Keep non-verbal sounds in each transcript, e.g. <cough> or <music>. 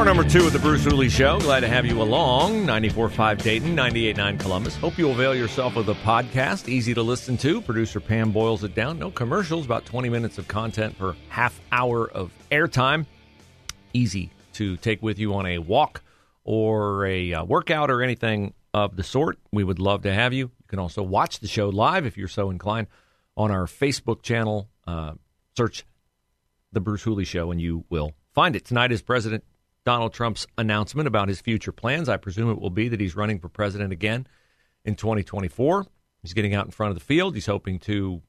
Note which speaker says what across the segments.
Speaker 1: Hour number two of the Bruce Hooley Show. Glad to have you along. 94.5 Dayton, 98.9 Columbus. Hope you avail yourself of the podcast. Easy to listen to. Producer Pam boils it down. No commercials, about 20 minutes of content per half hour of airtime. Easy to take with you on a walk or a uh, workout or anything of the sort. We would love to have you. You can also watch the show live if you're so inclined on our Facebook channel. Uh, search The Bruce Hooley Show and you will find it. Tonight is President Donald Trump's announcement about his future plans. I presume it will be that he's running for president again in 2024. He's getting out in front of the field. He's hoping to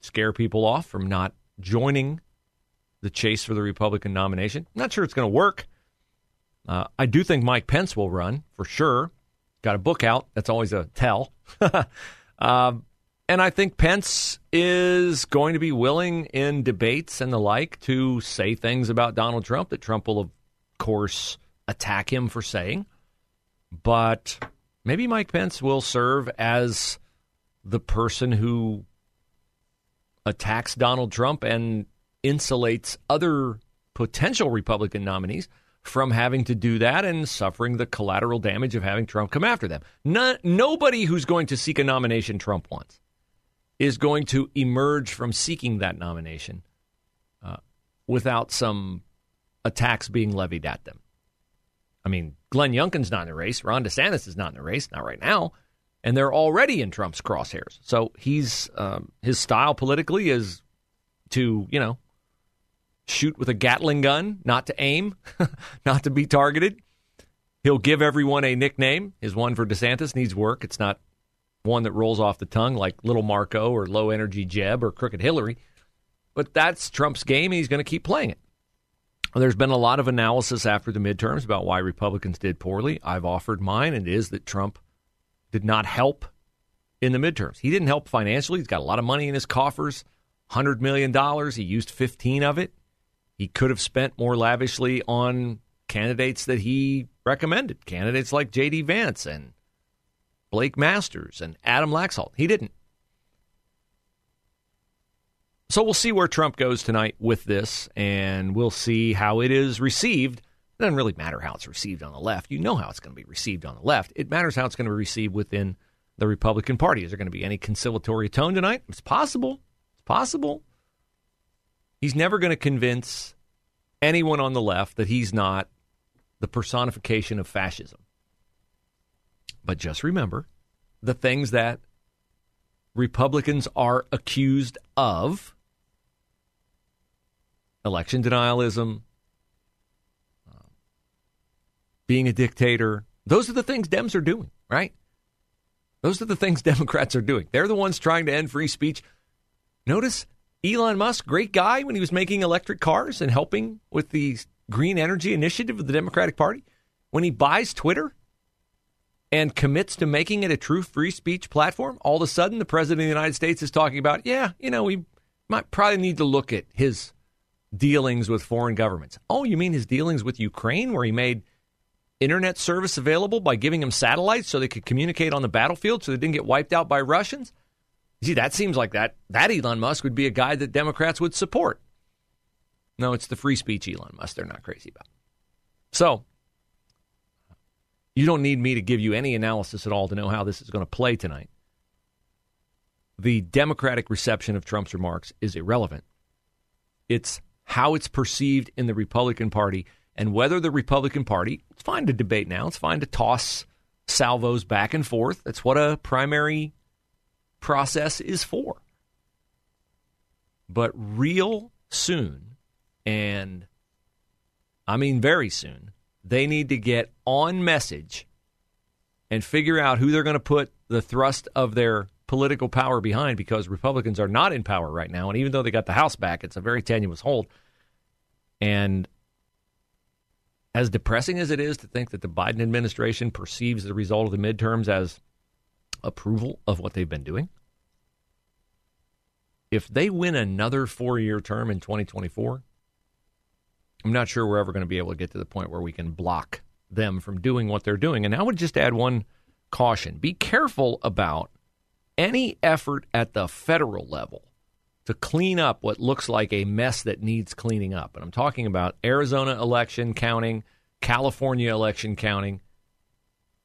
Speaker 1: scare people off from not joining the chase for the Republican nomination. not sure it's going to work. Uh, I do think Mike Pence will run for sure. Got a book out. That's always a tell. <laughs> um, and I think Pence is going to be willing in debates and the like to say things about Donald Trump that Trump will have course, attack him for saying. But maybe Mike Pence will serve as the person who attacks Donald Trump and insulates other potential Republican nominees from having to do that and suffering the collateral damage of having Trump come after them. No, nobody who's going to seek a nomination Trump wants is going to emerge from seeking that nomination uh, without some attacks being levied at them. I mean, Glenn Youngkin's not in the race. Ron DeSantis is not in the race, not right now, and they're already in Trump's crosshairs. So he's um, his style politically is to you know shoot with a Gatling gun, not to aim, <laughs> not to be targeted. He'll give everyone a nickname. His one for DeSantis needs work. It's not one that rolls off the tongue like Little Marco or Low Energy Jeb or Crooked Hillary. But that's Trump's game, and he's going to keep playing it. There's been a lot of analysis after the midterms about why Republicans did poorly. I've offered mine, and it is that Trump did not help in the midterms. He didn't help financially. He's got a lot of money in his coffers $100 million. He used 15 of it. He could have spent more lavishly on candidates that he recommended, candidates like J.D. Vance and Blake Masters and Adam Laxalt. He didn't. So we'll see where Trump goes tonight with this, and we'll see how it is received. It doesn't really matter how it's received on the left. You know how it's going to be received on the left. It matters how it's going to be received within the Republican Party. Is there going to be any conciliatory tone tonight? It's possible. It's possible. He's never going to convince anyone on the left that he's not the personification of fascism. But just remember the things that Republicans are accused of election denialism, uh, being a dictator. Those are the things Dems are doing, right? Those are the things <laughs> Democrats are doing. They're the ones trying to end free speech. Notice Elon Musk, great guy when he was making electric cars and helping with the green energy initiative of the Democratic Party. When he buys Twitter and commits to making it a true free speech platform, all of a sudden the president of the United States is talking about, yeah, you know, we might probably need to look at his dealings with foreign governments. Oh, you mean his dealings with Ukraine, where he made internet service available by giving them satellites so they could communicate on the battlefield so they didn't get wiped out by Russians? See, that seems like that that Elon Musk would be a guy that Democrats would support. No, it's the free speech Elon Musk they're not crazy about. So, you don't need me to give you any analysis at all to know how this is going to play tonight. The Democratic reception of Trump's remarks is irrelevant. It's how it's perceived in the Republican Party and whether the Republican Party, it's fine to debate now, it's fine to toss salvos back and forth. That's what a primary process is for. But real soon, and I mean very soon, they need to get on message and figure out who they're going to put the thrust of their political power behind because Republicans are not in power right now. And even though they got the House back, it's a very tenuous hold. And as depressing as it is to think that the Biden administration perceives the result of the midterms as approval of what they've been doing, if they win another four year term in 2024, I'm not sure we're ever going to be able to get to the point where we can block them from doing what they're doing. And I would just add one caution be careful about any effort at the federal level to clean up what looks like a mess that needs cleaning up. And I'm talking about Arizona election counting, California election counting.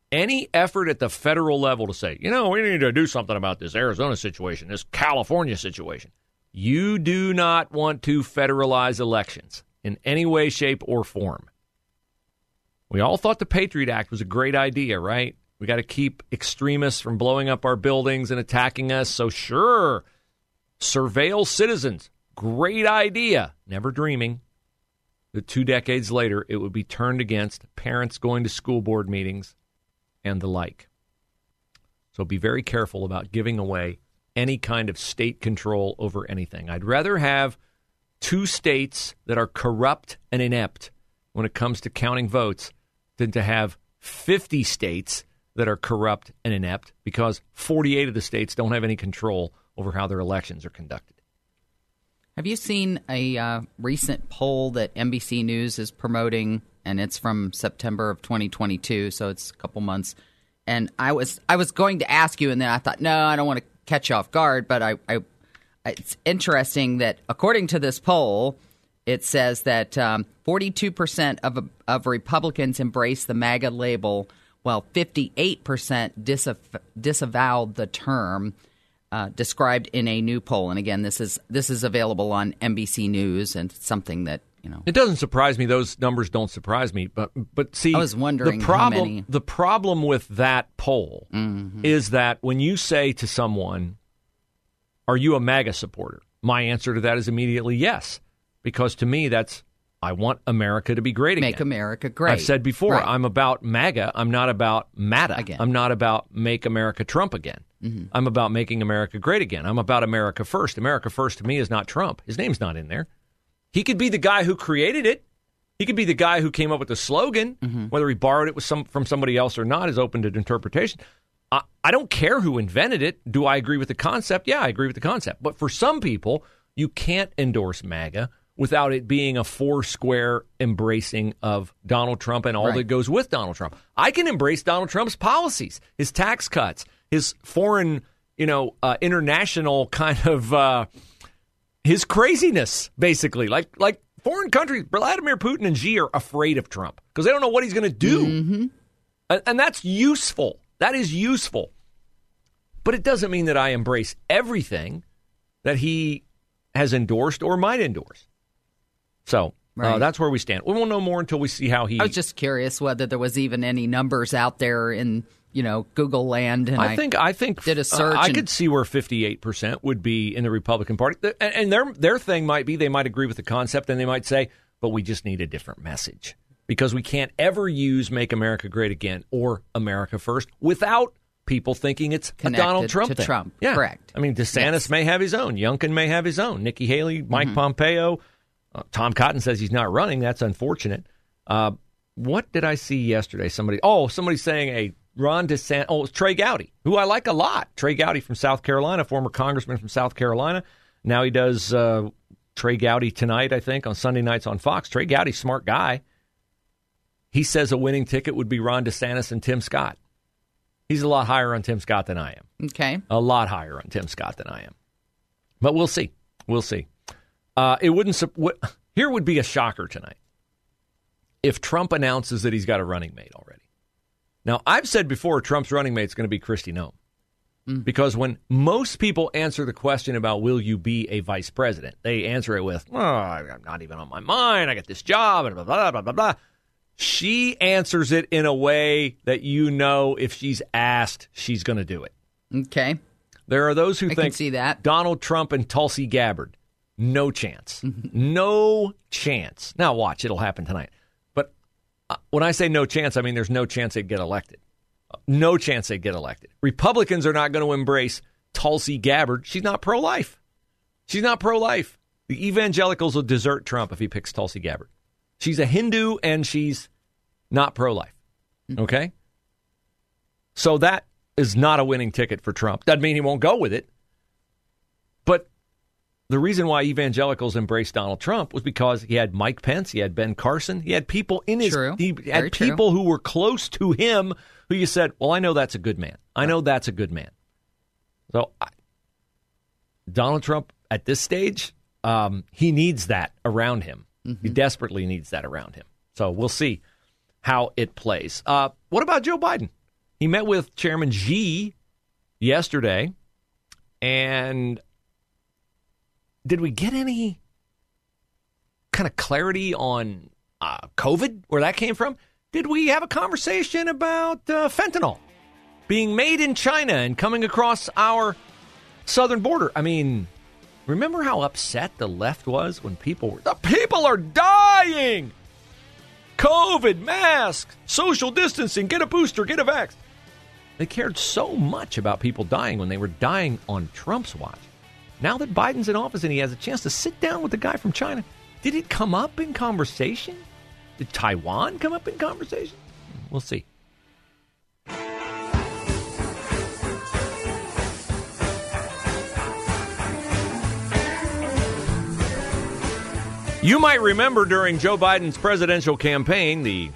Speaker 1: Any effort at the federal level to say, you know, we need to do something about this Arizona situation, this California situation. You do not want to federalize elections in any way, shape, or form. We all thought the Patriot Act was a great idea, right? We got to keep extremists from blowing up our buildings and attacking us. So, sure, surveil citizens. Great idea. Never dreaming that two decades later it would be turned against parents going to school board meetings and the like. So, be very careful about giving away any kind of state control over anything. I'd rather have two states that are corrupt and inept when it comes to counting votes than to have 50 states that are corrupt and inept because 48 of the states don't have any control over how their elections are conducted.
Speaker 2: Have you seen a uh, recent poll that NBC News is promoting, and it's from September of 2022, so it's a couple months. And I was I was going to ask you, and then I thought, no, I don't want to catch you off guard. But I, I it's interesting that according to this poll, it says that um, 42% of, of Republicans embrace the MAGA label, while 58% disav- disavowed the term. Uh, described in a new poll, and again, this is this is available on NBC News, and something that you know.
Speaker 1: It doesn't surprise me; those numbers don't surprise me. But but see,
Speaker 2: I was wondering
Speaker 1: the problem. The problem with that poll
Speaker 2: mm-hmm.
Speaker 1: is that when you say to someone, "Are you a MAGA supporter?" My answer to that is immediately yes because to me that's I want America to be great again.
Speaker 2: Make America great.
Speaker 1: I've said before,
Speaker 2: right.
Speaker 1: I'm about MAGA. I'm not about MATA.
Speaker 2: Again.
Speaker 1: I'm not about make America Trump again.
Speaker 2: Mm-hmm.
Speaker 1: I'm about making America great again. I'm about America first. America first to me is not Trump. His name's not in there. He could be the guy who created it. He could be the guy who came up with the slogan.
Speaker 2: Mm-hmm.
Speaker 1: Whether he borrowed it some, from somebody else or not is open to interpretation. I, I don't care who invented it. Do I agree with the concept? Yeah, I agree with the concept. But for some people, you can't endorse MAGA without it being a four square embracing of Donald Trump and all
Speaker 2: Right.
Speaker 1: that goes with Donald Trump. I can embrace Donald Trump's policies, his tax cuts, his foreign, you know, uh, international kind of uh, his craziness, basically. Like like foreign countries, Vladimir Putin and Xi are afraid of Trump because they don't know what he's going to do, and, and that's useful. That is useful, but it doesn't mean that I embrace everything that he has endorsed or might endorse. So uh, that's where we stand. We won't know more until we see how he.
Speaker 2: I was just curious whether there was even any numbers out there in you know Google land. And
Speaker 1: I think I think
Speaker 2: did a
Speaker 1: uh,
Speaker 2: search
Speaker 1: I
Speaker 2: and-
Speaker 1: could see where fifty eight percent would be in the Republican Party, and, and their their thing might be they might agree with the concept, and they might say, but we just need a different message because we can't ever use "Make America Great Again" or "America First without people thinking it's a Donald Trump
Speaker 2: to
Speaker 1: thing.
Speaker 2: Trump.
Speaker 1: Yeah,
Speaker 2: Correct.
Speaker 1: I mean, DeSantis
Speaker 2: Yes.
Speaker 1: may have his own, Youngkin may have his own, Nikki Haley, Mike
Speaker 2: Mm-hmm.
Speaker 1: Pompeo. Uh, Tom Cotton says he's not running. That's unfortunate. Uh, what did I see yesterday? Somebody, oh, somebody saying a Ron DeSantis. Oh, it's Trey Gowdy, who I like a lot. Trey Gowdy from South Carolina, former congressman from South Carolina. Now he does uh, Trey Gowdy tonight, I think, on Sunday nights on Fox. Trey Gowdy, smart guy. He says a winning ticket would be Ron DeSantis and Tim Scott. He's a lot higher on Tim Scott than I am
Speaker 2: okay.
Speaker 1: a lot higher on Tim Scott than I am. But we'll see. We'll see. Uh, it wouldn't. What, <laughs> here would be a shocker tonight if Trump announces that he's got a running mate already. Now, I've said before Trump's running mate is going to be Kristi Noem. Because when most people answer the question about will you be a vice president, they answer it with, oh, I'm not even on my mind. I got this job, and blah, blah, blah, blah, blah. She answers it in a way that you know if she's asked, she's going to do it.
Speaker 2: Okay.
Speaker 1: There are those who
Speaker 2: I
Speaker 1: think
Speaker 2: see that.
Speaker 1: Donald Trump and Tulsi Gabbard. No chance. no chance. Now, watch, it'll happen tonight. But uh, when I say no chance, I mean there's no chance they'd get elected. No chance they'd get elected. Republicans are not going to embrace Tulsi Gabbard. She's not pro life. She's not pro life. The evangelicals will desert Trump if he picks Tulsi Gabbard. She's a Hindu and she's not pro life. Okay? So that is not a winning ticket for Trump. Doesn't mean he won't go with it. The reason why evangelicals embraced Donald Trump was because he had Mike Pence, he had Ben Carson, he had people in his
Speaker 2: True.
Speaker 1: he
Speaker 2: Very
Speaker 1: had
Speaker 2: true.
Speaker 1: people who were close to him who you said, "Well, I know that's a good man. I know that's a good man." So I, Donald Trump at this stage, um, he needs that around him. He desperately needs that around him. So we'll see how it plays. Uh, what about Joe Biden? He met with Chairman Xi yesterday, and did we get any kind of clarity on uh, COVID, where that came from? Did we have a conversation about uh, fentanyl being made in China and coming across our southern border? I mean, remember how upset the left was when people were, the people are dying! COVID, masks, social distancing, get a booster, get a vax. They cared so much about people dying when they were dying on Trump's watch. Now that Biden's in office and he has a chance to sit down with the guy from China, did it come up in conversation? Did Taiwan come up in conversation? We'll see. You might remember during Joe Biden's presidential campaign, the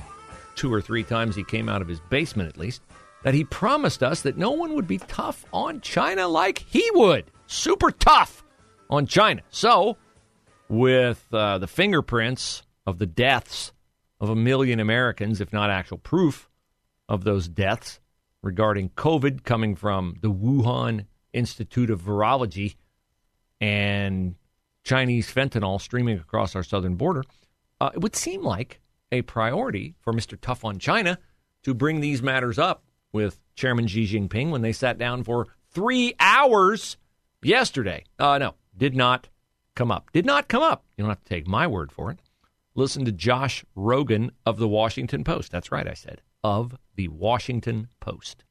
Speaker 1: two or three times he came out of his basement at least, that he promised us that no one would be tough on China like he would. Super tough on China. So, with uh, the fingerprints of the deaths of a million Americans, if not actual proof of those deaths regarding COVID coming from the Wuhan Institute of Virology and Chinese fentanyl streaming across our southern border, uh, it would seem like a priority for Mr. Tough on China to bring these matters up with Chairman Xi Jinping when they sat down for three hours yesterday. Uh, no, did not come up. Did not come up. You don't have to take my word for it. Listen to Josh Rogin of the Washington Post. That's right, I said. Of the Washington Post.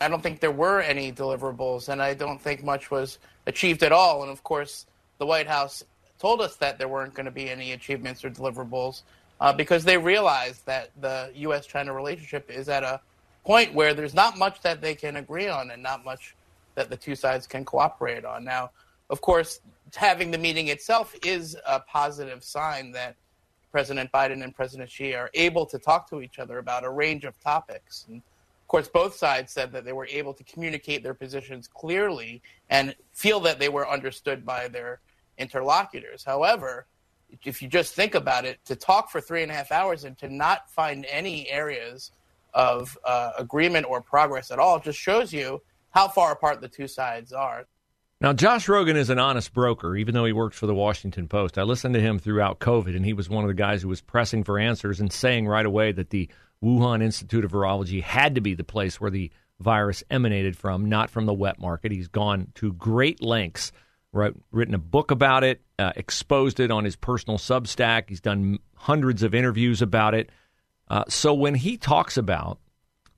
Speaker 3: I don't think there were any deliverables, and I don't think much was achieved at all. And of course, the White House told us that there weren't going to be any achievements or deliverables uh, because they realized that the U.S. China relationship is at a point where there's not much that they can agree on and not much that the two sides can cooperate on. Now, of course, having the meeting itself is a positive sign that President Biden and President Xi are able to talk to each other about a range of topics. And of course, both sides said that they were able to communicate their positions clearly and feel that they were understood by their interlocutors. However, if you just think about it, to talk for three and a half hours and to not find any areas of uh, agreement or progress at all just shows you how far apart the two sides are.
Speaker 1: Now, Josh Rogin is an honest broker, even though he works for the Washington Post. I listened to him throughout COVID, and he was one of the guys who was pressing for answers and saying right away that the Wuhan Institute of Virology had to be the place where the virus emanated from, not from the wet market. He's gone to great lengths, wrote, written a book about it, uh, exposed it on his personal Substack. He's done hundreds of interviews about it. Uh, so when he talks about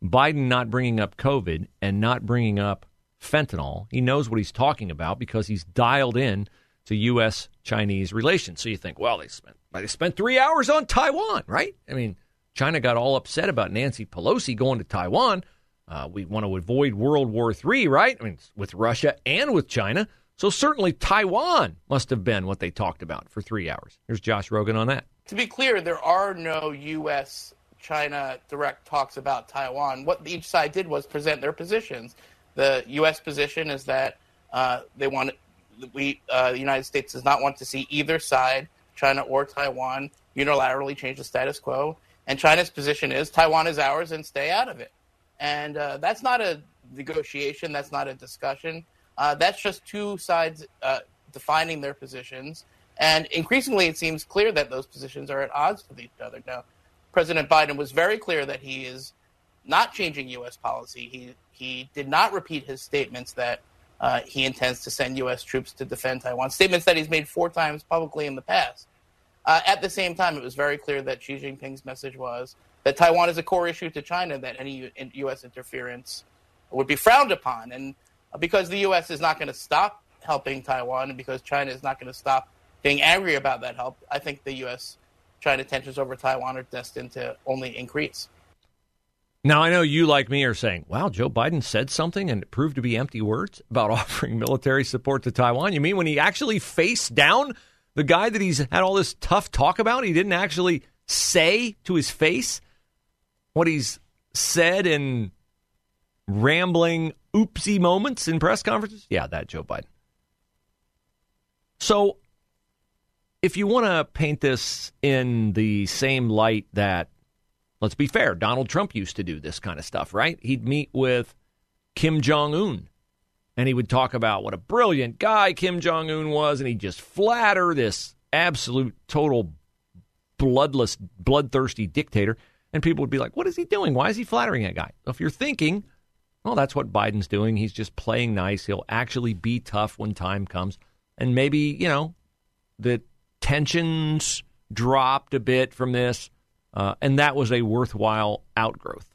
Speaker 1: Biden not bringing up COVID and not bringing up fentanyl, he knows what he's talking about because he's dialed in to U.S. Chinese relations. So you think, well, they spent they spent three hours on Taiwan, right? I mean, China got all upset about Nancy Pelosi going to Taiwan. Uh, we want to avoid World War III, right? I mean, with Russia and with China. So certainly Taiwan must have been what they talked about for three hours. Here's Josh Rogin on that.
Speaker 3: To be clear, there are no U.S. China direct talks about Taiwan. What each side did was present their positions. The U.S. position is that uh, they want we uh, the United States does not want to see either side, China or Taiwan, unilaterally change the status quo. And China's position is Taiwan is ours and stay out of it. And uh, that's not a negotiation. That's not a discussion. Uh, that's just two sides uh, defining their positions. And increasingly, it seems clear that those positions are at odds with each other. Now, President Biden was very clear that he is not changing U.S. policy. He he did not repeat his statements that uh, he intends to send U.S. troops to defend Taiwan. Statements that he's made four times publicly in the past. Uh, at the same time, it was very clear that Xi Jinping's message was that Taiwan is a core issue to China, that any U.S. interference would be frowned upon. And because the U.S. is not going to stop helping Taiwan, and because China is not going to stop being angry about that help, I think the U.S. China tensions over Taiwan are destined to only increase.
Speaker 1: Now, I know you, like me, are saying, wow, Joe Biden said something and it proved to be empty words about <laughs> offering military support to Taiwan. You mean when he actually faced down the guy that he's had all this tough talk about? He didn't actually say to his face what he's said in rambling, oopsie moments in press conferences? Yeah, that Joe Biden. So, if you want to paint this in the same light that Let's be fair. Donald Trump used to do this kind of stuff, right? He'd meet with Kim Jong un and he would talk about what a brilliant guy Kim Jong un was, and he'd just flatter this absolute, total, bloodless, bloodthirsty dictator. And people would be like, what is he doing? Why is he flattering that guy? If you're thinking, well, that's what Biden's doing. He's just playing nice. He'll actually be tough when time comes. And maybe, you know, the tensions dropped a bit from this uh, and that was a worthwhile outgrowth.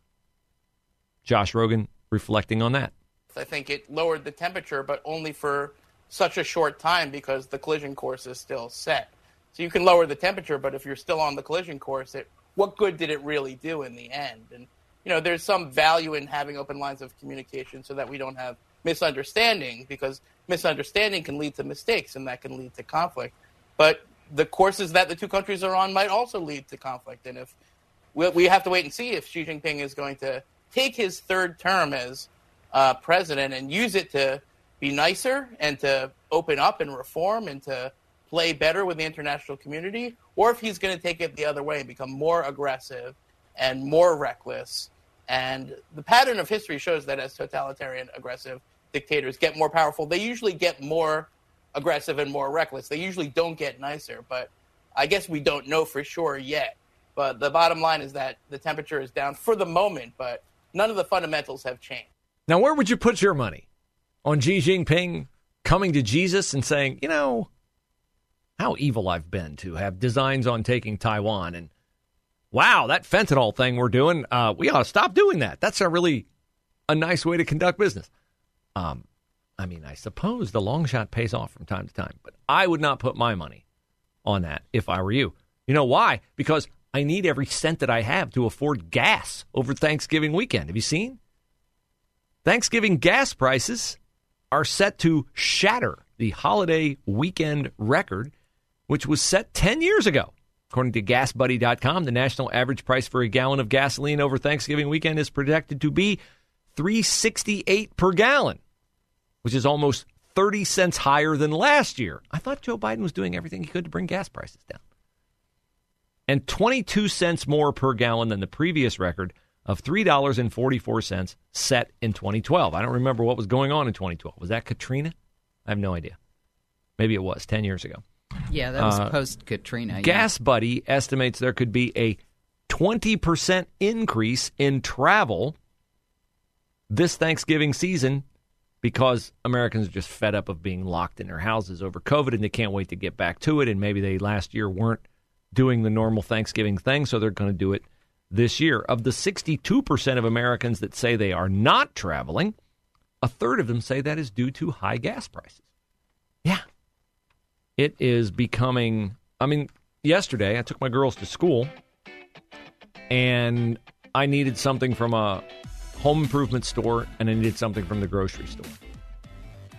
Speaker 1: Josh Rogin reflecting on that.
Speaker 3: I think it lowered the temperature, but only for such a short time because the collision course is still set. So you can lower the temperature, but if you're still on the collision course, it, what good did it really do in the end? And you know, there's some value in having open lines of communication so that we don't have misunderstanding because misunderstanding can lead to mistakes and that can lead to conflict. But the courses that the two countries are on might also lead to conflict. And if we, we have to wait and see if Xi Jinping is going to take his third term as uh, president and use it to be nicer and to open up and reform and to play better with the international community, or if he's going to take it the other way and become more aggressive and more reckless. And the pattern of history shows that as totalitarian, aggressive dictators get more powerful, they usually get more aggressive and more reckless. They usually don't get nicer, but I guess we don't know for sure yet. But the bottom line is that the temperature is down for the moment, but none of the fundamentals have changed.
Speaker 1: Now, where would you put your money? On Xi Jinping coming to Jesus and saying, you know, how evil I've been to have designs on taking Taiwan and wow, that fentanyl thing we're doing, uh, we ought to stop doing that. That's a really a nice way to conduct business. Um, I mean, I suppose the long shot pays off from time to time, but I would not put my money on that if I were you. You know why? Because I need every cent that I have to afford gas over Thanksgiving weekend. Have you seen? Thanksgiving gas prices are set to shatter the holiday weekend record, which was set 10 years ago. According to GasBuddy.com, the national average price for a gallon of gasoline over Thanksgiving weekend is projected to be 368 per gallon which is almost 30 cents higher than last year. I thought Joe Biden was doing everything he could to bring gas prices down. And 22 cents more per gallon than the previous record of $3.44 set in 2012. I don't remember what was going on in 2012. Was that Katrina? I have no idea. Maybe it was 10 years ago.
Speaker 2: Yeah, that was uh, post Katrina.
Speaker 1: Gas yeah. Buddy estimates there could be a 20% increase in travel this Thanksgiving season because Americans are just fed up of being locked in their houses over COVID and they can't wait to get back to it. And maybe they last year weren't doing the normal Thanksgiving thing, so they're going to do it this year. Of the 62% of Americans that say they are not traveling, a third of them say that is due to high gas prices. Yeah. It is becoming, I mean, yesterday I took my girls to school and I needed something from a home improvement store and I needed something from the grocery store.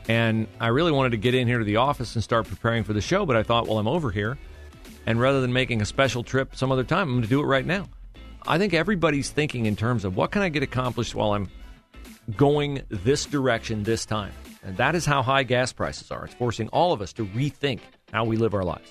Speaker 1: And I really wanted to get in here to the office and start preparing for the show, but I thought, well, I'm over here. And rather than making a special trip some other time, I'm going to do it right now. I think everybody's thinking in terms of what can I get accomplished while I'm going this direction this time. And that is how high gas prices are. It's forcing all of us to rethink how we live our lives.